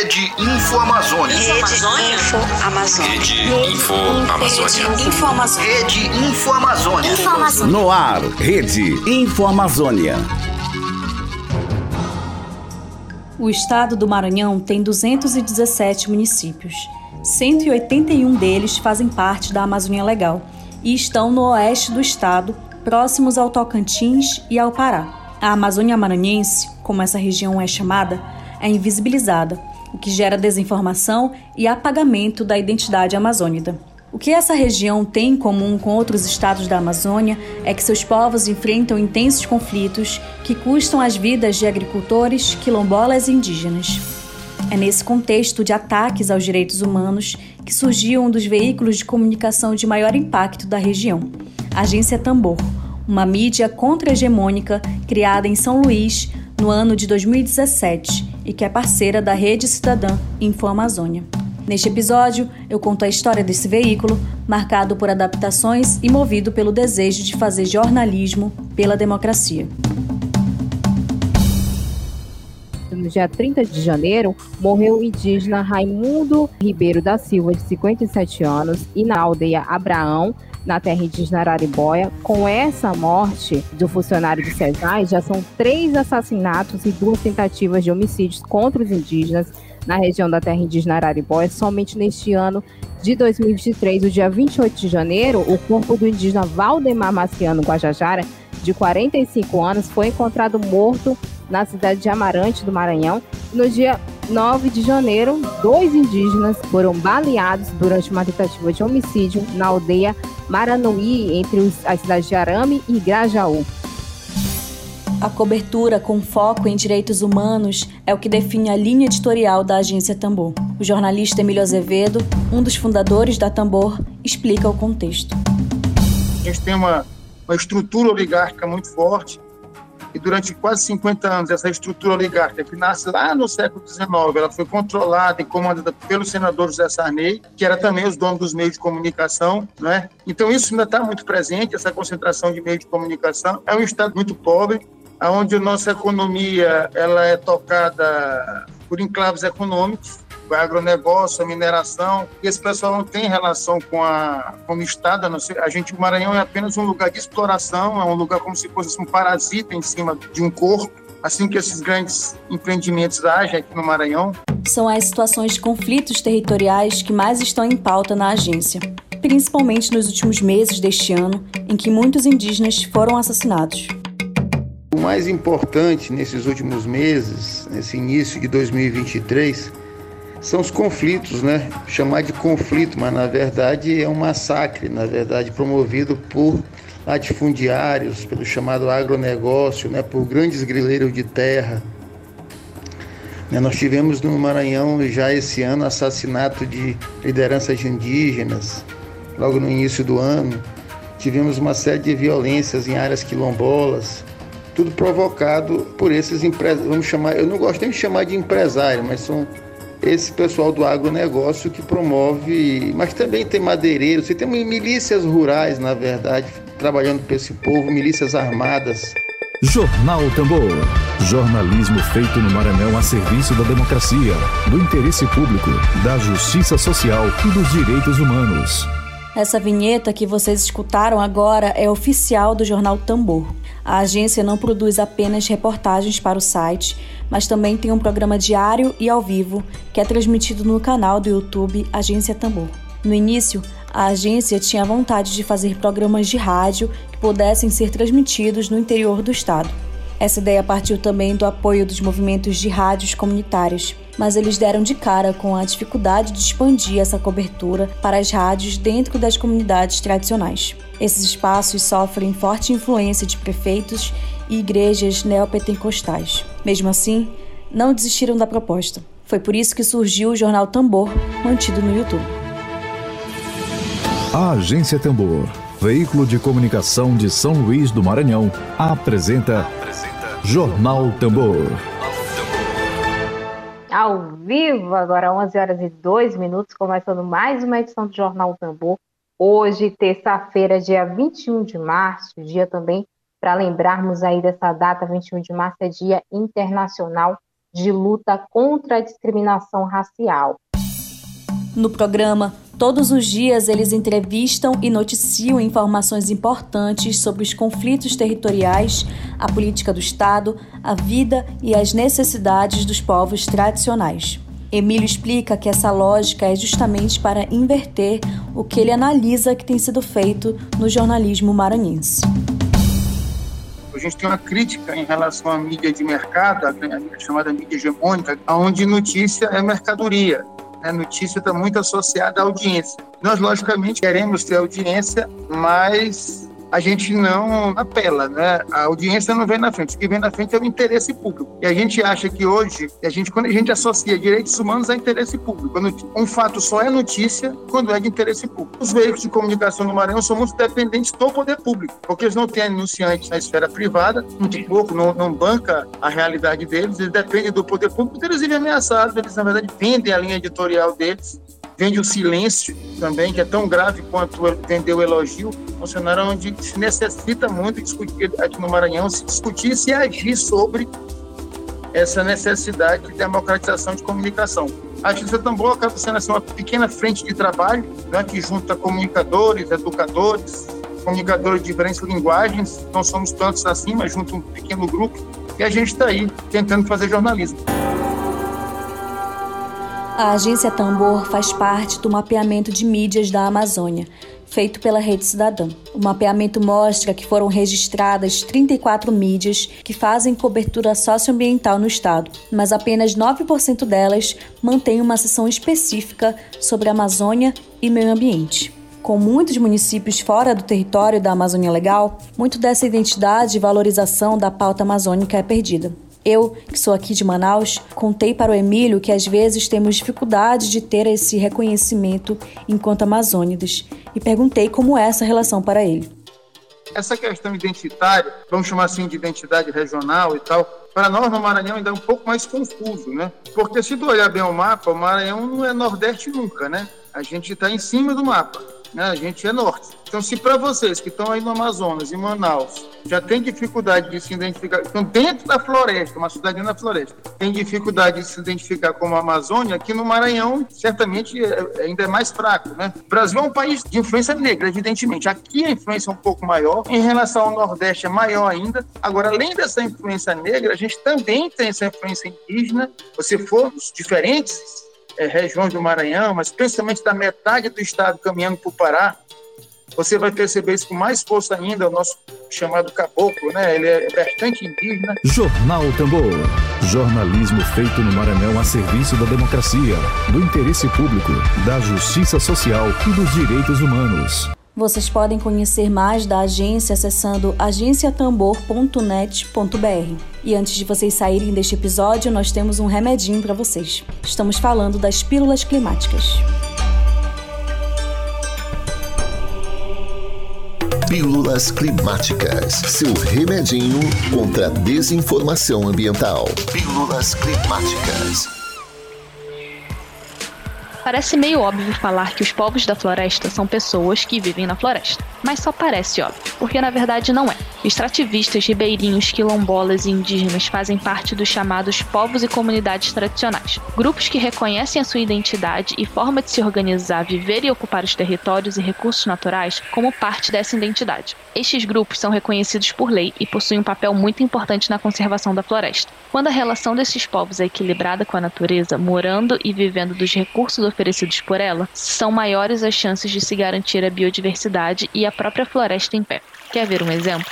Rede Info Amazônia. Rede Info Amazônia. Rede Info Amazônia. Info Amazônia. Rede Info Amazônia. Info Amazônia. No ar, Rede Info Amazônia. O estado do Maranhão tem 217 municípios. 181 deles fazem parte da Amazônia Legal e estão no oeste do estado, próximos ao Tocantins e ao Pará. A Amazônia Maranhense, como essa região é chamada, é invisibilizada, o que gera desinformação e apagamento da identidade amazônida. O que essa região tem em comum com outros estados da Amazônia é que seus povos enfrentam intensos conflitos que custam as vidas de agricultores, quilombolas e indígenas. É nesse contexto de ataques aos direitos humanos que surgiu um dos veículos de comunicação de maior impacto da região, a Agência Tambor, uma mídia contra-hegemônica criada em São Luís no ano de 2017 e que é parceira da Rede Cidadã Info Amazônia. Neste episódio, eu conto a história desse veículo, marcado por adaptações e movido pelo desejo de fazer jornalismo pela democracia. No dia 30 de janeiro, morreu o indígena Raimundo Ribeiro da Silva, de 57 anos, e na aldeia Abraão, na terra indígena Araribóia. Com essa morte do funcionário do SESAI, já são três assassinatos e duas tentativas de homicídios contra os indígenas na região da terra indígena Araribóia. Somente neste ano de 2023, o dia 28 de janeiro, o corpo do indígena Valdemar Maciano Guajajara, de 45 anos, foi encontrado morto na cidade de Amarante, do Maranhão. No dia 9 de janeiro, dois indígenas foram baleados durante uma tentativa de homicídio na aldeia Maranoí, entre as cidades de Arame e Grajaú. A cobertura com foco em direitos humanos é o que define a linha editorial da agência Tambor. O jornalista Emílio Azevedo, um dos fundadores da Tambor, explica o contexto. A gente tem uma, uma estrutura oligárquica muito forte e durante quase 50 anos essa estrutura oligárquica que nasce lá no século XIX, ela foi controlada e comandada pelo senador José Sarney, que era também os donos dos meios de comunicação, né? Então isso ainda está muito presente, essa concentração de meios de comunicação. É um estado muito pobre, onde nossa economia ela é tocada por enclaves econômicos, o agronegócio, a mineração, e esse pessoal não tem relação com, a, com o Estado, a gente, o Maranhão é apenas um lugar de exploração, é um lugar como se fosse um parasita em cima de um corpo, assim que esses grandes empreendimentos agem aqui no Maranhão. São as situações de conflitos territoriais que mais estão em pauta na agência, principalmente nos últimos meses deste ano, em que muitos indígenas foram assassinados. O mais importante nesses últimos meses, nesse início de 2023, são os conflitos, né? Chamar de conflito, mas na verdade é um massacre, na verdade promovido por latifundiários, pelo chamado agronegócio, né? Por grandes grileiros de terra. Né? Nós tivemos no Maranhão já esse ano assassinato de lideranças indígenas, logo no início do ano. Tivemos uma série de violências em áreas quilombolas, tudo provocado por esses empresários, vamos chamar, eu não gosto nem de chamar de empresário, mas são esse pessoal do agronegócio que promove, mas também tem madeireiros, você tem milícias rurais, na verdade, trabalhando para esse povo, milícias armadas. Jornal Tambor. Jornalismo feito no Maranhão a serviço da democracia, do interesse público, da justiça social e dos direitos humanos. Essa vinheta que vocês escutaram agora é oficial do jornal Tambor. A agência não produz apenas reportagens para o site, mas também tem um programa diário e ao vivo que é transmitido no canal do YouTube Agência Tambor. No início, a agência tinha vontade de fazer programas de rádio que pudessem ser transmitidos no interior do estado. Essa ideia partiu também do apoio dos movimentos de rádios comunitários, mas eles deram de cara com a dificuldade de expandir essa cobertura para as rádios dentro das comunidades tradicionais. Esses espaços sofrem forte influência de prefeitos e igrejas neopentecostais. Mesmo assim, não desistiram da proposta. Foi por isso que surgiu o jornal Tambor, mantido no YouTube. A Agência Tambor, veículo de comunicação de São Luís do Maranhão, apresenta, apresenta Jornal Tambor. Ao vivo, agora 11 horas e 2 minutos, começando mais uma edição do Jornal Tambor. Hoje, terça-feira, dia 21 de março, dia também para lembrarmos aí dessa data, 21 de março, é Dia Internacional de luta contra a discriminação racial. No programa, todos os dias eles entrevistam e noticiam informações importantes sobre os conflitos territoriais, a política do Estado, a vida e as necessidades dos povos tradicionais. Emílio explica que essa lógica é justamente para inverter o que ele analisa que tem sido feito no jornalismo maranhense. A gente tem uma crítica em relação à mídia de mercado, a chamada mídia hegemônica, onde notícia é mercadoria. A notícia está muito associada à audiência. Nós, logicamente, queremos ter audiência, mas a gente não apela, né? A audiência não vem na frente. O que vem na frente é o interesse público. E a gente acha que hoje, a gente, quando a gente associa direitos humanos a interesse público, um fato só é notícia quando é de interesse público. Os veículos de comunicação no Maranhão são muito dependentes do poder público, porque eles não têm anunciantes na esfera privada, muito pouco, não, não banca a realidade deles, eles dependem do poder público, eles vivem ameaçados, eles, na verdade, vendem a linha editorial deles vende o silêncio também, que é tão grave quanto vender o elogio, um cenário onde se necessita muito discutir aqui no Maranhão, se discutir se agir sobre essa necessidade de democratização de comunicação. A Justiça Tambor acaba sendo assim, uma pequena frente de trabalho né, que junta comunicadores, educadores, comunicadores de diferentes linguagens, não somos tantos assim, mas junto um pequeno grupo, e a gente está aí tentando fazer jornalismo. A agência Tambor faz parte do mapeamento de mídias da Amazônia, feito pela Rede Cidadã. O mapeamento mostra que foram registradas 34 mídias que fazem cobertura socioambiental no estado, mas apenas 9% delas mantêm uma seção específica sobre Amazônia e meio ambiente. Com muitos municípios fora do território da Amazônia Legal, muito dessa identidade e valorização da pauta amazônica é perdida. Eu, que sou aqui de Manaus, contei para o Emílio que às vezes temos dificuldade de ter esse reconhecimento enquanto amazônidas e perguntei como é essa relação para ele. Essa questão identitária, vamos chamar assim de identidade regional e tal, para nós no Maranhão ainda é um pouco mais confuso, né? Porque se tu olhar bem o mapa, o Maranhão não é Nordeste nunca, né? A gente está em cima do mapa né? a gente é norte. Então, se para vocês que estão aí no Amazonas, em Manaus, já tem dificuldade de se identificar, estão dentro da floresta, uma cidade na floresta, tem dificuldade de se identificar como Amazônia, aqui no Maranhão, certamente, é, ainda é mais fraco. Né? O Brasil é um país de influência negra, evidentemente. Aqui a influência é um pouco maior, em relação ao Nordeste é maior ainda. Agora, além dessa influência negra, a gente também tem essa influência indígena. Você for diferentes é, regiões do Maranhão, mas principalmente da metade do estado caminhando para o Pará, você vai perceber isso com mais força ainda, o nosso chamado caboclo, né? Ele é bastante indígena. Jornal Tambor. Jornalismo feito no Maranhão a serviço da democracia, do interesse público, da justiça social e dos direitos humanos. Vocês podem conhecer mais da agência acessando agenciatambor.net.br. E antes de vocês saírem deste episódio, nós temos um remedinho para vocês. Estamos falando das pílulas climáticas. Pílulas Climáticas, seu remedinho contra a desinformação ambiental. Pílulas Climáticas. Parece meio óbvio falar que os povos da floresta são pessoas que vivem na floresta, mas só parece óbvio, porque na verdade não é. Extrativistas, ribeirinhos, quilombolas e indígenas fazem parte dos chamados povos e comunidades tradicionais, grupos que reconhecem a sua identidade e forma de se organizar, viver e ocupar os territórios e recursos naturais como parte dessa identidade. Estes grupos são reconhecidos por lei e possuem um papel muito importante na conservação da floresta. Quando a relação desses povos é equilibrada com a natureza, morando e vivendo dos recursos oferecidos por ela, são maiores as chances de se garantir a biodiversidade e a própria floresta em pé. Quer ver um exemplo?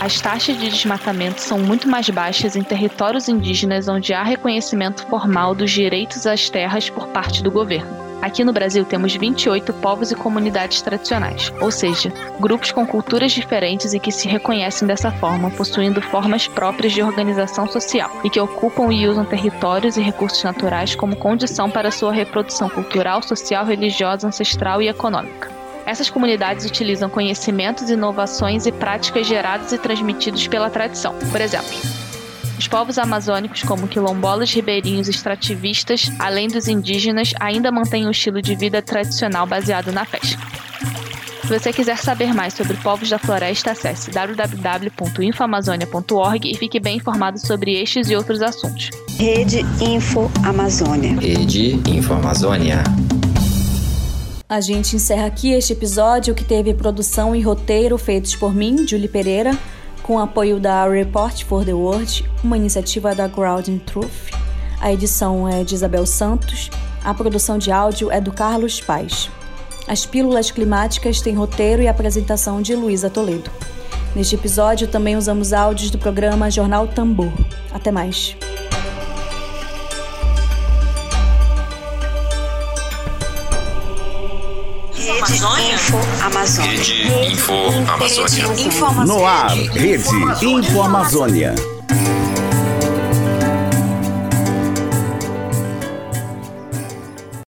As taxas de desmatamento são muito mais baixas em territórios indígenas onde há reconhecimento formal dos direitos às terras por parte do governo. Aqui no Brasil temos 28 povos e comunidades tradicionais, ou seja, grupos com culturas diferentes e que se reconhecem dessa forma, possuindo formas próprias de organização social e que ocupam e usam territórios e recursos naturais como condição para sua reprodução cultural, social, religiosa, ancestral e econômica. Essas comunidades utilizam conhecimentos, inovações e práticas gerados e transmitidos pela tradição. Por exemplo, os povos amazônicos, como quilombolas, ribeirinhos e extrativistas, além dos indígenas, ainda mantêm um estilo de vida tradicional baseado na pesca. Se você quiser saber mais sobre povos da floresta, acesse www.infoamazonia.org e fique bem informado sobre estes e outros assuntos. Rede Info Amazônia. Rede Info Amazônia. A gente encerra aqui este episódio que teve produção e roteiro feitos por mim, Julie Pereira, com apoio da Report for the World, uma iniciativa da Grounding Truth. A edição é de Isabel Santos, a produção de áudio é do Carlos Paz. As pílulas climáticas têm roteiro e apresentação de Luísa Toledo. Neste episódio também usamos áudios do programa Jornal Tambor. Até mais. Info Amazônia. Rede Info Amazônia. No ar, Rede Info Amazônia.